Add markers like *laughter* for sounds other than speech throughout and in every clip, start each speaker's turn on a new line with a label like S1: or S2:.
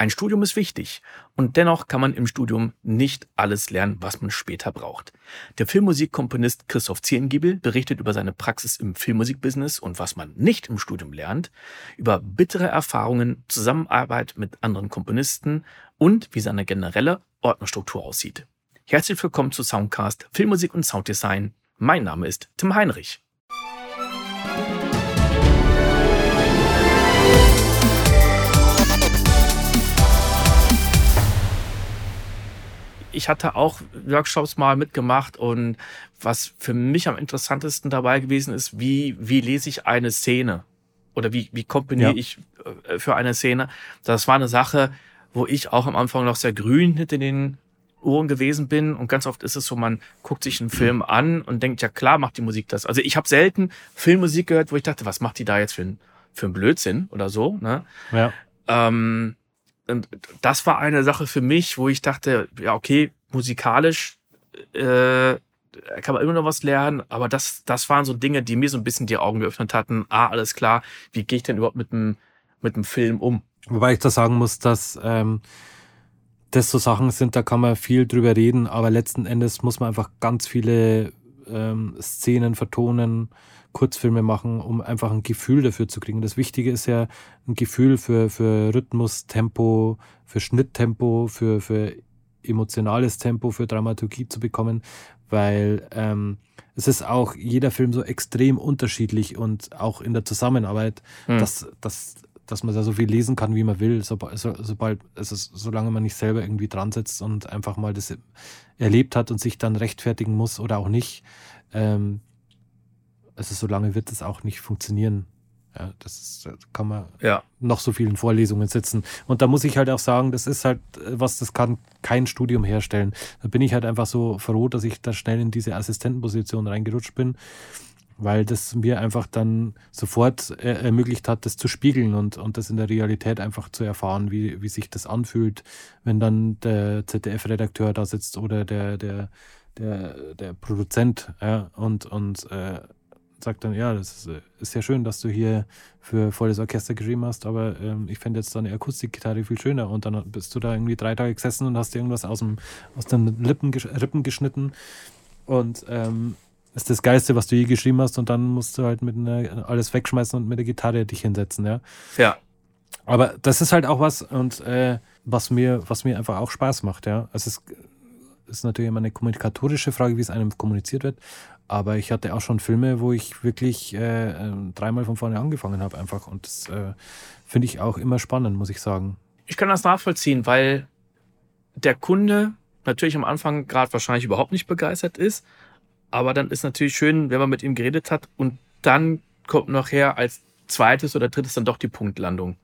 S1: Ein Studium ist wichtig und dennoch kann man im Studium nicht alles lernen, was man später braucht. Der Filmmusikkomponist Christoph Zierengiebel berichtet über seine Praxis im Filmmusikbusiness und was man nicht im Studium lernt, über bittere Erfahrungen, Zusammenarbeit mit anderen Komponisten und wie seine generelle Ordnerstruktur aussieht. Herzlich willkommen zu Soundcast Filmmusik und Sounddesign. Mein Name ist Tim Heinrich. Ich hatte auch Workshops mal mitgemacht und was für mich am interessantesten dabei gewesen ist, wie, wie lese ich eine Szene oder wie, wie komponiere ja. ich äh, für eine Szene. Das war eine Sache, wo ich auch am Anfang noch sehr grün hinter den Ohren gewesen bin und ganz oft ist es so, man guckt sich einen Film an und denkt, ja klar macht die Musik das. Also ich habe selten Filmmusik gehört, wo ich dachte, was macht die da jetzt für ein, für ein Blödsinn oder so. Ne? Ja. Ähm, und das war eine Sache für mich, wo ich dachte, ja, okay, musikalisch äh, kann man immer noch was lernen, aber das, das waren so Dinge, die mir so ein bisschen die Augen geöffnet hatten. Ah, alles klar, wie gehe ich denn überhaupt mit dem, mit dem Film um?
S2: Wobei ich da sagen muss, dass ähm, das so Sachen sind, da kann man viel drüber reden, aber letzten Endes muss man einfach ganz viele ähm, Szenen vertonen, Kurzfilme machen, um einfach ein Gefühl dafür zu kriegen. Das Wichtige ist ja ein Gefühl für, für Rhythmus, Tempo, für Schnitttempo, für, für emotionales Tempo, für Dramaturgie zu bekommen, weil ähm, es ist auch jeder Film so extrem unterschiedlich und auch in der Zusammenarbeit, hm. dass, dass, dass man da so viel lesen kann, wie man will, so, so, sobald, also solange man nicht selber irgendwie dran sitzt und einfach mal das erlebt hat und sich dann rechtfertigen muss oder auch nicht. Ähm, also so lange wird es auch nicht funktionieren. Ja, das ist, kann man ja. noch so vielen Vorlesungen sitzen. Und da muss ich halt auch sagen, das ist halt was, das kann kein Studium herstellen. Da bin ich halt einfach so froh, dass ich da schnell in diese Assistentenposition reingerutscht bin, weil das mir einfach dann sofort ermöglicht hat, das zu spiegeln und, und das in der Realität einfach zu erfahren, wie, wie sich das anfühlt, wenn dann der ZDF-Redakteur da sitzt oder der, der, der, der Produzent ja, und, und äh, sagt dann, ja, das ist, äh, ist ja schön, dass du hier für volles Orchester geschrieben hast, aber ähm, ich fände jetzt deine Akustikgitarre viel schöner. Und dann bist du da irgendwie drei Tage gesessen und hast irgendwas aus, dem, aus den Lippen, Rippen geschnitten. Und ähm, ist das Geilste, was du je geschrieben hast, und dann musst du halt mit einer, alles wegschmeißen und mit der Gitarre dich hinsetzen, ja.
S1: Ja.
S2: Aber das ist halt auch was, und äh, was mir, was mir einfach auch Spaß macht, ja. Es ist, ist natürlich immer eine kommunikatorische Frage, wie es einem kommuniziert wird. Aber ich hatte auch schon Filme, wo ich wirklich äh, ähm, dreimal von vorne angefangen habe, einfach. Und das äh, finde ich auch immer spannend, muss ich sagen.
S1: Ich kann das nachvollziehen, weil der Kunde natürlich am Anfang gerade wahrscheinlich überhaupt nicht begeistert ist. Aber dann ist natürlich schön, wenn man mit ihm geredet hat und dann kommt nachher als zweites oder drittes dann doch die Punktlandung.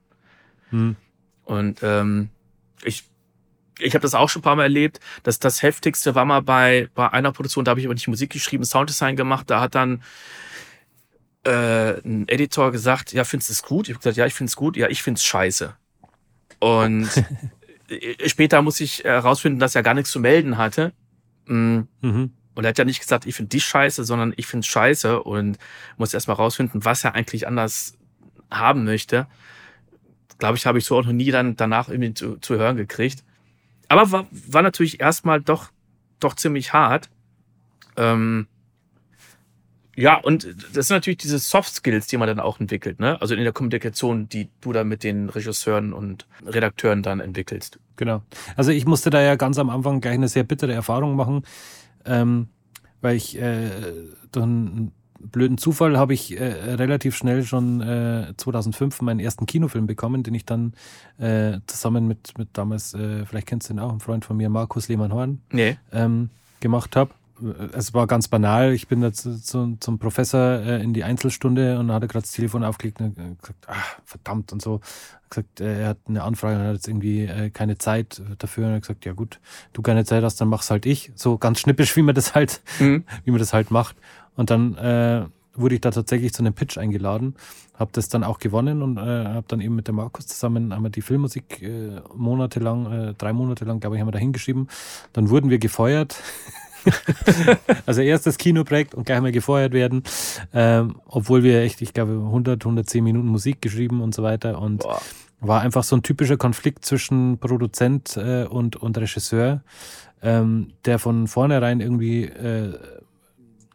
S1: Hm. Und ähm, ich ich habe das auch schon ein paar Mal erlebt. dass das heftigste war mal bei, bei einer Produktion, da habe ich aber nicht Musik geschrieben, Sounddesign gemacht. Da hat dann äh, ein Editor gesagt, ja, findest du es gut? Ich habe gesagt, ja, ich finde es gut. Ja, ich finde es scheiße. Und *laughs* später muss ich herausfinden, dass er gar nichts zu melden hatte. Mhm. mhm. Und er hat ja nicht gesagt, ich finde dich scheiße, sondern ich finde es scheiße und muss erstmal rausfinden, was er eigentlich anders haben möchte. Glaube ich, habe ich so auch noch nie dann danach irgendwie zu, zu hören gekriegt aber war, war natürlich erstmal doch, doch ziemlich hart. Ähm, ja, und das sind natürlich diese Soft Skills, die man dann auch entwickelt, ne? Also in der Kommunikation, die du dann mit den Regisseuren und Redakteuren dann entwickelst.
S2: Genau. Also ich musste da ja ganz am Anfang gleich eine sehr bittere Erfahrung machen, ähm, weil ich äh, dann blöden Zufall habe ich äh, relativ schnell schon äh, 2005 meinen ersten Kinofilm bekommen, den ich dann äh, zusammen mit, mit damals, äh, vielleicht kennst du ihn auch, ein Freund von mir, Markus Lehmann-Horn, nee. ähm, gemacht habe. Es war ganz banal. Ich bin da zu, zu, zum Professor äh, in die Einzelstunde und hatte gerade das Telefon aufgelegt und gesagt, ach, verdammt und so. Gesagt, äh, er hat eine Anfrage und hat jetzt irgendwie keine Zeit dafür. Und er hat gesagt, ja gut, du keine Zeit hast, dann mach's halt ich. So ganz schnippisch, wie man das halt, mhm. *laughs* wie man das halt macht. Und dann äh, wurde ich da tatsächlich zu einem Pitch eingeladen, habe das dann auch gewonnen und äh, habe dann eben mit dem Markus zusammen haben wir die Filmmusik äh, monatelang, äh, drei Monate lang, glaube ich, haben wir da hingeschrieben. Dann wurden wir gefeuert. *laughs* *laughs* also erst das Kinoprojekt und gleich mal gefeuert werden, ähm, obwohl wir echt, ich glaube, 100, 110 Minuten Musik geschrieben und so weiter und Boah. war einfach so ein typischer Konflikt zwischen Produzent äh, und, und Regisseur, ähm, der von vornherein irgendwie äh,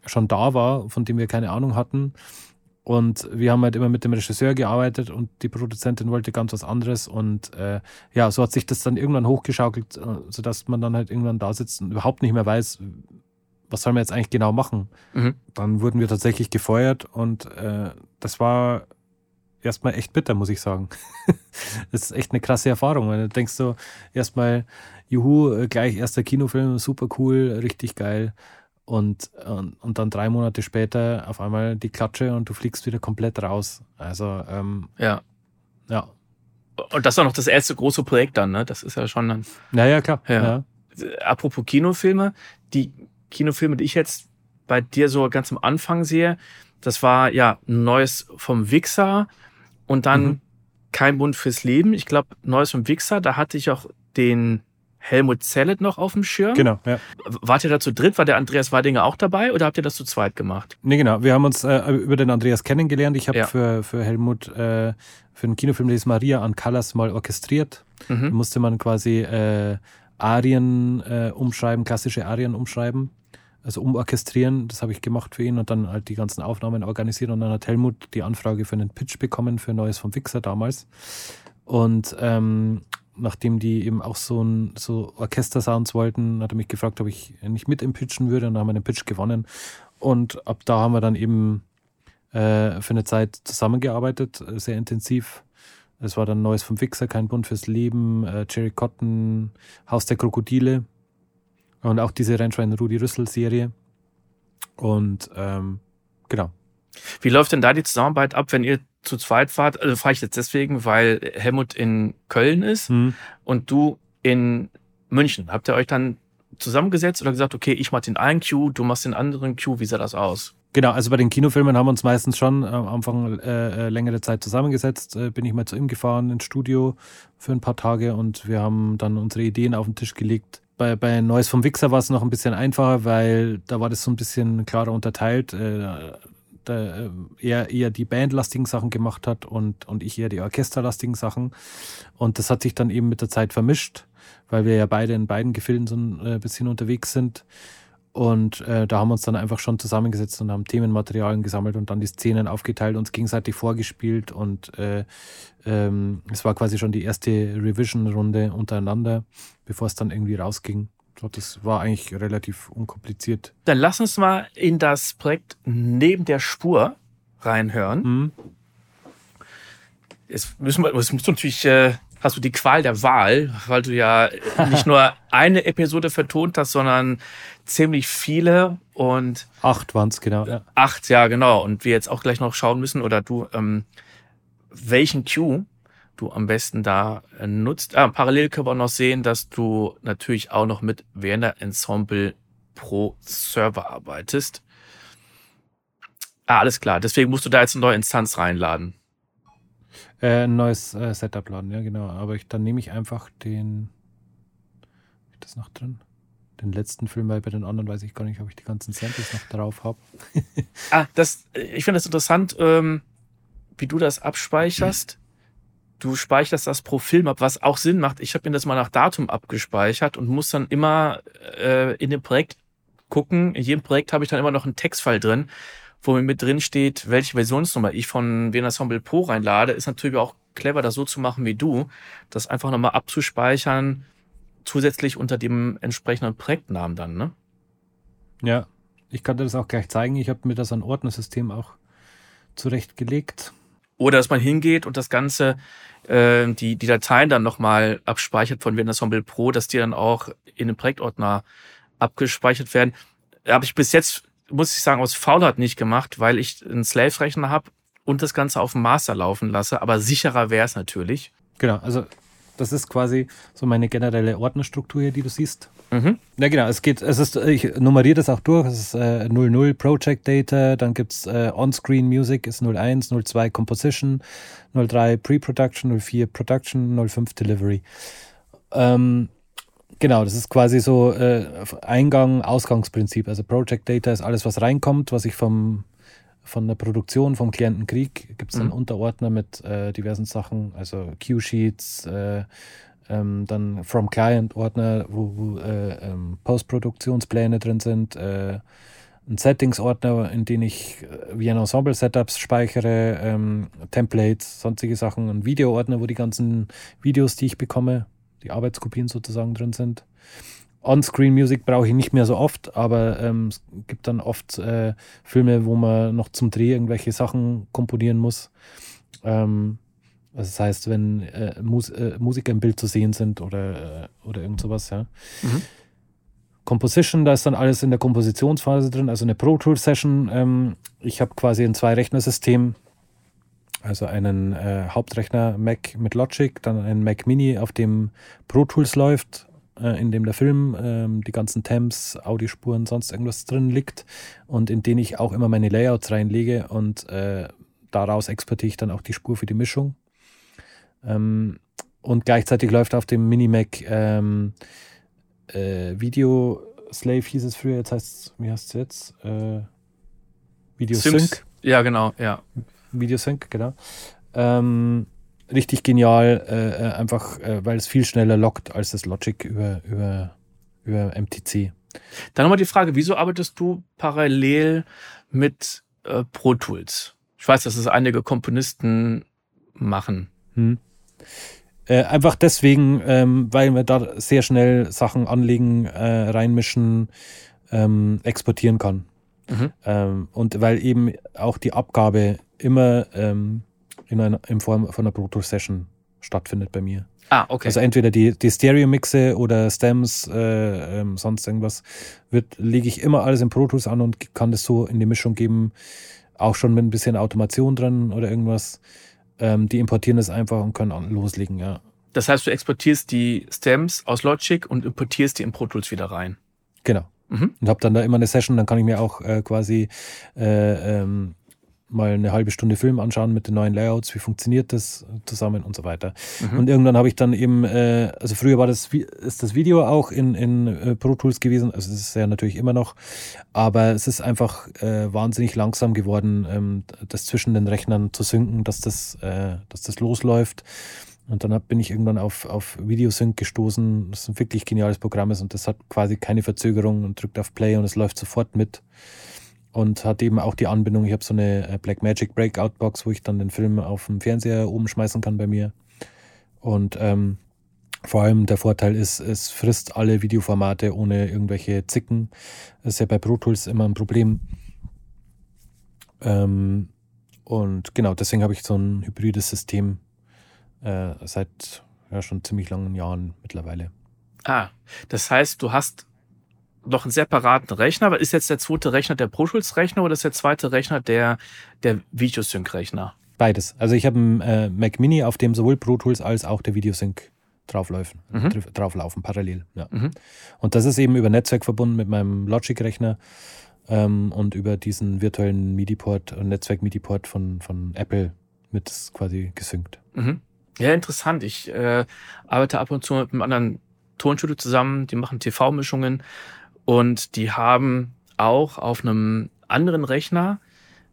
S2: schon da war, von dem wir keine Ahnung hatten. Und wir haben halt immer mit dem Regisseur gearbeitet und die Produzentin wollte ganz was anderes. Und äh, ja, so hat sich das dann irgendwann hochgeschaukelt, äh, sodass man dann halt irgendwann da sitzt und überhaupt nicht mehr weiß, was soll man jetzt eigentlich genau machen. Mhm. Dann wurden wir tatsächlich gefeuert und äh, das war erstmal echt bitter, muss ich sagen. *laughs* das ist echt eine krasse Erfahrung. Weil du denkst so, erstmal, juhu, äh, gleich erster Kinofilm, super cool, richtig geil. Und, und, und dann drei Monate später auf einmal die Klatsche und du fliegst wieder komplett raus. Also, ähm,
S1: ja.
S2: Ja.
S1: Und das auch noch das erste große Projekt dann, ne? Das ist ja schon dann.
S2: Naja, klar.
S1: Ja. ja. Apropos Kinofilme, die Kinofilme, die ich jetzt bei dir so ganz am Anfang sehe, das war ja Neues vom Wichser und dann mhm. Kein Bund fürs Leben. Ich glaube, Neues vom Wichser, da hatte ich auch den Helmut Zellet noch auf dem Schirm.
S2: Genau, ja.
S1: Wart ihr da zu dritt? War der Andreas Weidinger auch dabei oder habt ihr das zu zweit gemacht?
S2: Nee, genau. Wir haben uns äh, über den Andreas kennengelernt. Ich habe ja. für, für Helmut äh, für den Kinofilm Les Maria an Callas mal orchestriert. Mhm. Da musste man quasi äh, Arien äh, umschreiben, klassische Arien umschreiben. Also umorchestrieren, das habe ich gemacht für ihn und dann halt die ganzen Aufnahmen organisiert und dann hat Helmut die Anfrage für einen Pitch bekommen für Neues vom Fixer damals. Und ähm, nachdem die eben auch so, ein, so Orchester-Sounds wollten, hat er mich gefragt, ob ich nicht mit im Pitchen würde und dann haben wir den Pitch gewonnen. Und ab da haben wir dann eben äh, für eine Zeit zusammengearbeitet, äh, sehr intensiv. Es war dann Neues vom Fixer, Kein Bund fürs Leben, äh, Jerry Cotton, Haus der Krokodile und auch diese Rennschwein Rudi Rüssel Serie. Und ähm, genau.
S1: Wie läuft denn da die Zusammenarbeit ab, wenn ihr zu zweit fahrt, also fahre ich jetzt deswegen, weil Helmut in Köln ist mhm. und du in München. Habt ihr euch dann zusammengesetzt oder gesagt, okay, ich mach den einen Cue, du machst den anderen Cue, wie sah das aus?
S2: Genau, also bei den Kinofilmen haben wir uns meistens schon äh, am Anfang äh, äh, längere Zeit zusammengesetzt. Äh, bin ich mal zu ihm gefahren ins Studio für ein paar Tage und wir haben dann unsere Ideen auf den Tisch gelegt. Bei, bei Neues vom Wichser war es noch ein bisschen einfacher, weil da war das so ein bisschen klarer unterteilt. Äh, äh, eher, eher die bandlastigen Sachen gemacht hat und, und ich eher die orchesterlastigen Sachen. Und das hat sich dann eben mit der Zeit vermischt, weil wir ja beide in beiden Gefilden so ein äh, bisschen unterwegs sind. Und äh, da haben wir uns dann einfach schon zusammengesetzt und haben Themenmaterialien gesammelt und dann die Szenen aufgeteilt, uns gegenseitig vorgespielt. Und äh, ähm, es war quasi schon die erste Revision-Runde untereinander, bevor es dann irgendwie rausging. Das war eigentlich relativ unkompliziert.
S1: Dann lass uns mal in das Projekt Neben der Spur reinhören. Mhm. Jetzt müssen wir, es muss natürlich, äh, hast du die Qual der Wahl, weil du ja *laughs* nicht nur eine Episode vertont hast, sondern ziemlich viele und.
S2: Acht waren es, genau.
S1: Ja. Acht, ja, genau. Und wir jetzt auch gleich noch schauen müssen, oder du, ähm, welchen Cue du am besten da äh, nutzt. Ah, parallel können wir auch noch sehen, dass du natürlich auch noch mit Werner Ensemble Pro Server arbeitest. Ah, alles klar. Deswegen musst du da jetzt eine neue Instanz reinladen.
S2: Äh, ein neues äh, Setup laden, ja, genau. Aber ich, dann nehme ich einfach den. Habe ich das noch drin? Den letzten Film, weil bei den anderen weiß ich gar nicht, ob ich die ganzen Samples noch drauf habe. *laughs*
S1: ah, das, ich finde das interessant, ähm, wie du das abspeicherst du speicherst das pro Film ab, was auch Sinn macht. Ich habe mir das mal nach Datum abgespeichert und muss dann immer äh, in dem Projekt gucken. In jedem Projekt habe ich dann immer noch einen Textfile drin, wo mir mit drin steht, welche Versionsnummer ich von Ensemble Pro reinlade. Ist natürlich auch clever, das so zu machen wie du, das einfach nochmal abzuspeichern, zusätzlich unter dem entsprechenden Projektnamen dann, ne?
S2: Ja, ich kann dir das auch gleich zeigen. Ich habe mir das an Ordnersystem auch zurechtgelegt.
S1: Oder dass man hingeht und das Ganze äh, die, die Dateien dann nochmal abspeichert von Ensemble Pro, dass die dann auch in den Projektordner abgespeichert werden. Habe ich bis jetzt, muss ich sagen, aus Faulheit nicht gemacht, weil ich einen Slave-Rechner habe und das Ganze auf dem Master laufen lasse. Aber sicherer wäre es natürlich.
S2: Genau, also das ist quasi so meine generelle Ordnerstruktur hier, die du siehst. Mhm. Ja, genau. Es geht, es ist, ich nummeriere das auch durch. Es ist äh, 00 Project Data, dann gibt es äh, On-Screen Music ist 01, 02 Composition, 03 Pre-Production, 04 Production, 05 Delivery. Ähm, genau, das ist quasi so äh, Eingang, Ausgangsprinzip. Also Project Data ist alles, was reinkommt, was ich vom von der Produktion, vom Klientenkrieg, gibt es dann
S1: Mhm.
S2: Unterordner mit äh, diversen Sachen, also Q-Sheets, äh, ähm, dann From Client-Ordner, wo, wo äh, ähm, Postproduktionspläne drin sind, äh, ein Settings-Ordner, in den ich äh, wie ein Ensemble-Setups speichere, ähm, Templates, sonstige Sachen, ein Video-Ordner, wo die ganzen Videos, die ich bekomme, die Arbeitskopien sozusagen drin sind. On-Screen-Music brauche ich nicht mehr so oft, aber ähm, es gibt dann oft äh, Filme, wo man noch zum Dreh irgendwelche Sachen komponieren muss. Ähm, also das heißt, wenn äh, Mus äh, Musiker im Bild zu sehen sind oder, äh, oder irgend sowas, ja.
S1: Mhm.
S2: Composition, da ist dann alles in der Kompositionsphase drin, also eine Pro Tool Session. Ähm, ich habe quasi ein Zwei-Rechner-System, also einen äh, Hauptrechner Mac mit Logic, dann einen Mac Mini, auf dem Pro Tools läuft, äh, in dem der Film, ähm, die ganzen Temps, Audiospuren, sonst irgendwas drin liegt und in den ich auch immer meine Layouts reinlege und äh, daraus exportiere ich dann auch die Spur für die Mischung. Ähm, und gleichzeitig läuft auf dem Mini-Mac ähm, äh, Video Slave hieß es früher, jetzt heißt es, wie heißt es jetzt? Äh, Video. Sync.
S1: Ja, genau, ja.
S2: Video Sync, genau. Ähm, richtig genial, äh, äh, einfach, äh, weil es viel schneller lockt als das Logic über, über, über MTC.
S1: Dann nochmal die Frage, wieso arbeitest du parallel mit äh, Pro Tools? Ich weiß, dass es einige Komponisten machen.
S2: Hm. Äh, einfach deswegen, ähm, weil man da sehr schnell Sachen anlegen, äh, reinmischen, ähm, exportieren kann.
S1: Mhm.
S2: Ähm, und weil eben auch die Abgabe immer ähm, in, einer, in Form von einer Pro Tools Session stattfindet bei mir.
S1: Ah, okay.
S2: Also entweder die, die Stereo-Mixe oder Stems, äh, ähm, sonst irgendwas, wird, lege ich immer alles in Pro Tools an und kann das so in die Mischung geben, auch schon mit ein bisschen Automation drin oder irgendwas. Ähm, die importieren das einfach und können loslegen, ja.
S1: das heißt, du exportierst die Stems aus Logic und importierst die in Pro Tools wieder rein.
S2: Genau.
S1: Mhm.
S2: Und habe dann da immer eine Session, dann kann ich mir auch äh, quasi äh, ähm, mal eine halbe Stunde Film anschauen mit den neuen Layouts, wie funktioniert das zusammen und so weiter.
S1: Mhm.
S2: Und irgendwann habe ich dann eben, äh, also früher war das, ist das Video auch in, in äh, Pro Tools gewesen, also es ist ja natürlich immer noch, aber es ist einfach äh, wahnsinnig langsam geworden, ähm, das zwischen den Rechnern zu synken, dass das, äh, dass das losläuft. Und dann hab, bin ich irgendwann auf, auf Videosync gestoßen, das ein wirklich geniales Programm ist und das hat quasi keine Verzögerung und drückt auf Play und es läuft sofort mit. Und hat eben auch die Anbindung, ich habe so eine äh, Blackmagic Breakout Box, wo ich dann den Film auf dem Fernseher oben schmeißen kann bei mir. Und ähm, vor allem der Vorteil ist, es frisst alle Videoformate ohne irgendwelche Zicken. Das ist ja bei Pro Tools immer ein Problem. Ähm, und genau, deswegen habe ich so ein hybrides System äh, seit ja, schon ziemlich langen Jahren mittlerweile.
S1: Ah, das heißt, du hast noch einen separaten Rechner. Aber ist jetzt der zweite Rechner der Pro Tools Rechner oder ist der zweite Rechner der, der Videosync Rechner?
S2: Beides. Also ich habe einen äh, Mac Mini, auf dem sowohl Pro Tools als auch der Videosync drauflaufen,
S1: Mhm.
S2: dr- drauflaufen, parallel. Ja.
S1: Mhm.
S2: Und das ist eben über Netzwerk verbunden mit meinem Logic-Rechner ähm, und über diesen virtuellen MIDI-Port und Netzwerk-MIDI-Port von, von Apple mit quasi gesynkt.
S1: Mhm. Ja, interessant. Ich äh, arbeite ab und zu mit einem anderen Tonstudio zusammen, die machen TV-Mischungen und die haben auch auf einem anderen Rechner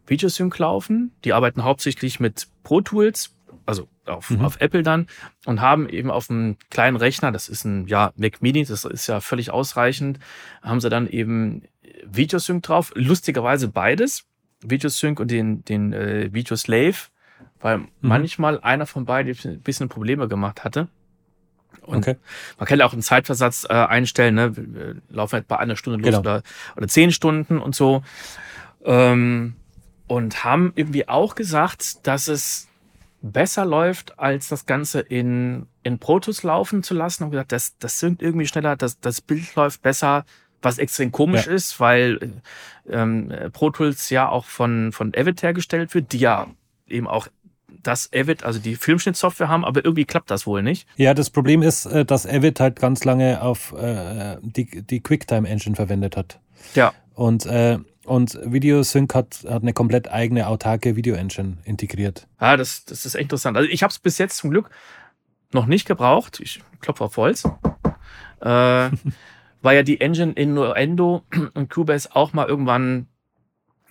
S1: Videosync laufen. Die arbeiten hauptsächlich mit Pro Tools, also auf,
S2: Mhm.
S1: auf Apple dann, und haben eben auf einem kleinen Rechner, das ist ein ja, Mac Mini, das ist ja völlig ausreichend, haben sie dann eben Videosync drauf. Lustigerweise beides, Videosync und den, den äh, Videoslave, weil manchmal einer von beiden ein bisschen Probleme gemacht hatte. Und
S2: Okay.
S1: man kann ja auch einen Zeitversatz äh, einstellen, ne? Wir, laufen etwa eine Stunde los
S2: Genau.
S1: oder, oder zehn Stunden und so. Ähm, und haben irgendwie auch gesagt, dass es besser läuft, als das Ganze in, in Pro Tools laufen zu lassen. Und gesagt, das, das synkt irgendwie schneller, das, das Bild läuft besser, was extrem komisch
S2: Ja.
S1: ist, weil ähm, Pro Tools ja auch von, von Avid hergestellt wird, die ja eben auch das Avid, also die Filmschnittsoftware haben, aber irgendwie klappt das wohl nicht.
S2: Ja, das Problem ist, äh, dass Avid halt ganz lange auf äh, die, die QuickTime-Engine verwendet hat.
S1: Ja.
S2: Und, äh, und VideoSync hat, hat eine komplett eigene autarke Video-Engine integriert.
S1: Ja, das, das ist echt interessant. Also ich habe es bis jetzt zum Glück noch nicht gebraucht. Ich klopfe auf Holz. Äh, *laughs* weil ja die Engine in Nuendo und Cubase auch mal irgendwann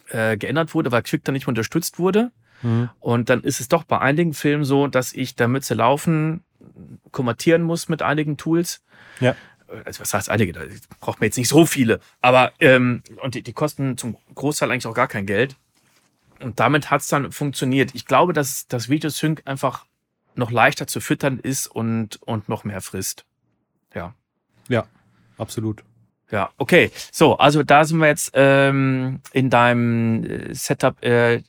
S1: äh, geändert wurde, weil Quick dann nicht mehr unterstützt wurde. Mhm. Und dann ist es doch bei einigen Filmen so, dass ich, damit sie laufen, kommentieren muss mit einigen Tools.
S2: Ja.
S1: Also was heißt einige? Da braucht man jetzt nicht so viele. Aber ähm, und die, die kosten zum Großteil eigentlich auch gar kein Geld. Und damit hat es dann funktioniert. Ich glaube, dass das Videosync einfach noch leichter zu füttern ist und, und noch mehr frisst. Ja.
S2: Ja, absolut.
S1: Ja, okay. So, also da sind wir jetzt ähm, in deinem äh, Setup. Äh,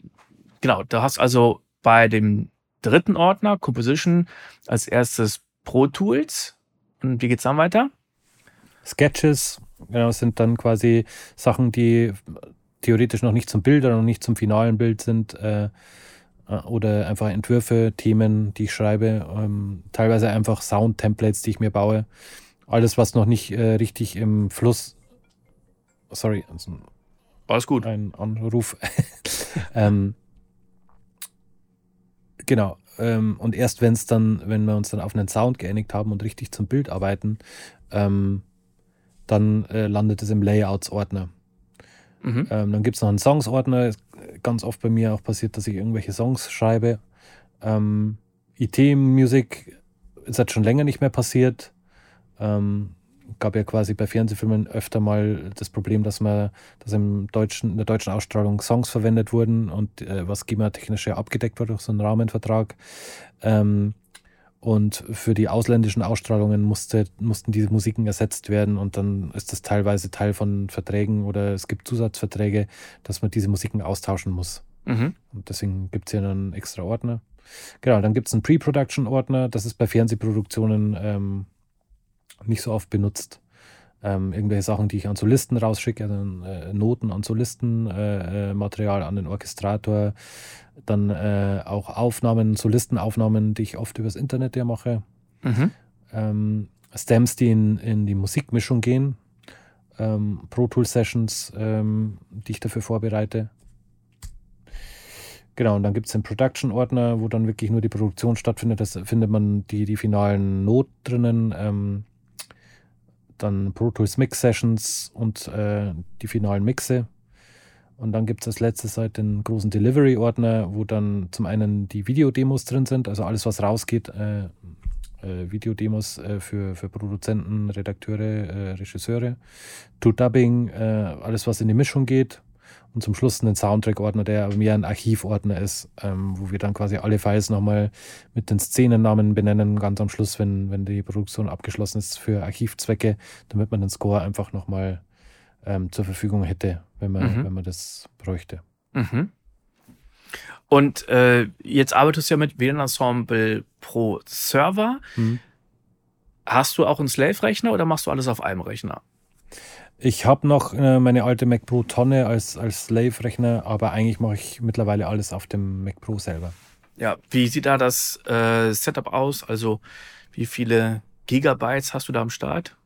S1: genau, du hast also bei dem dritten Ordner, Composition, als erstes Pro Tools. Und wie geht's dann weiter?
S2: Sketches, genau, sind dann quasi Sachen, die theoretisch noch nicht zum Bild oder noch nicht zum finalen Bild sind. Äh, äh, oder einfach Entwürfe, Themen, die ich schreibe. Ähm, teilweise einfach Sound-Templates, die ich mir baue. Alles, was noch nicht äh, richtig im Fluss. Sorry, also
S1: alles gut.
S2: Ein Anruf. *laughs* ähm, genau. Ähm, und erst wenn es dann, wenn wir uns dann auf einen Sound geeinigt haben und richtig zum Bild arbeiten, ähm, dann äh, landet es im Layouts-Ordner. Mhm. Ähm, dann gibt es noch einen Songs-Ordner. Ganz oft bei mir auch passiert, dass ich irgendwelche Songs schreibe. Ähm, IT-Music ist jetzt schon länger nicht mehr passiert. Ähm, gab ja quasi bei Fernsehfilmen öfter mal das Problem, dass man, dass im deutschen, in der deutschen Ausstrahlung Songs verwendet wurden und äh, was GEMA-technisch ja abgedeckt wurde durch so einen Rahmenvertrag. Ähm, und für die ausländischen Ausstrahlungen musste, mussten diese Musiken ersetzt werden und dann ist das teilweise Teil von Verträgen oder es gibt Zusatzverträge, dass man diese Musiken austauschen muss. Mhm. Und deswegen gibt es hier einen extra Ordner. Genau, dann gibt es einen Pre-Production-Ordner, das ist bei Fernsehproduktionen ähm, nicht so oft benutzt. Ähm, irgendwelche Sachen, die ich an Solisten rausschicke, dann äh, Noten an Solisten, äh, äh, Material an den Orchestrator, dann äh, auch Aufnahmen, Solistenaufnahmen, die ich oft übers Internet ja mache. Mhm. Ähm, Stems, die in, in die Musikmischung gehen, ähm, Pro Tool Sessions, ähm, die ich dafür vorbereite. Genau, und dann gibt es den Production-Ordner, wo dann wirklich nur die Produktion stattfindet. Da findet man die, die finalen Noten drinnen. Dann Pro Tools Mix Sessions und äh, die finalen Mixe. Und dann gibt es als letztes halt den großen Delivery-Ordner, wo dann zum einen die Videodemos drin sind, also alles, was rausgeht, äh, äh, Videodemos äh, für, für Produzenten, Redakteure, äh, Regisseure, to Dubbing, äh, alles, was in die Mischung geht, und zum Schluss einen Soundtrack-Ordner, der mehr ein Archivordner ist, ähm, wo wir dann quasi alle Files nochmal mit den Szenennamen benennen, ganz am Schluss, wenn, wenn die Produktion abgeschlossen ist für Archivzwecke, damit man den Score einfach nochmal ähm, zur Verfügung hätte, wenn man, mhm. wenn man das bräuchte.
S1: Mhm. Und äh, jetzt arbeitest du ja mit WLAN Ensemble pro Server. Mhm. Hast du auch einen Slave-Rechner oder machst du alles auf einem Rechner?
S2: Ich habe noch äh, meine alte Mac Pro Tonne als, als Slave-Rechner, aber eigentlich mache ich mittlerweile alles auf dem Mac Pro selber.
S1: Ja, wie sieht da das äh, Setup aus? Also wie viele Gigabytes hast du da am Start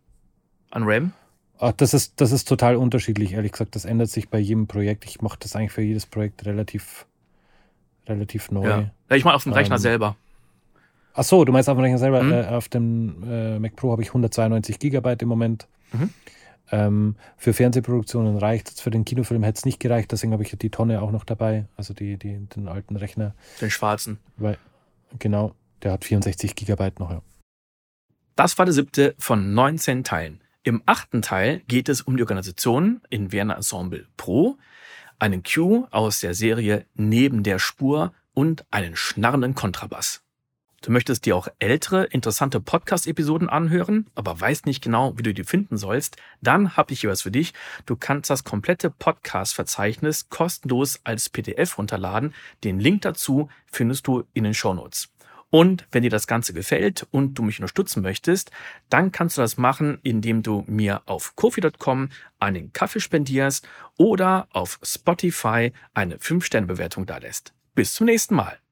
S1: an RAM?
S2: Ach, das, ist, das ist total unterschiedlich, ehrlich gesagt. Das ändert sich bei jedem Projekt. Ich mache das eigentlich für jedes Projekt relativ, relativ neu.
S1: Ja, ich mache auf dem Rechner ähm, selber.
S2: Ach so, du meinst auf dem Rechner selber. Mhm. Äh, auf dem äh, Mac Pro habe ich 192 Gigabyte im Moment. Mhm. Ähm, für Fernsehproduktionen reicht es, für den Kinofilm hätte es nicht gereicht, deswegen habe ich die Tonne auch noch dabei, also die, die, den alten Rechner.
S1: Den schwarzen.
S2: Weil, genau, der hat 64 Gigabyte noch, ja.
S1: Das war der siebte von 19 Teilen. Im achten Teil geht es um die Organisation in Werner Ensemble Pro, einen Cue aus der Serie Neben der Spur und einen schnarrenden Kontrabass. Du möchtest dir auch ältere, interessante Podcast-Episoden anhören, aber weißt nicht genau, wie du die finden sollst, dann habe ich hier was für dich. Du kannst das komplette Podcast-Verzeichnis kostenlos als PDF runterladen. Den Link dazu findest du in den Shownotes. Und wenn dir das Ganze gefällt und du mich unterstützen möchtest, dann kannst du das machen, indem du mir auf kofi.com einen Kaffee spendierst oder auf Spotify eine 5-Sterne-Bewertung da lässt. Bis zum nächsten Mal.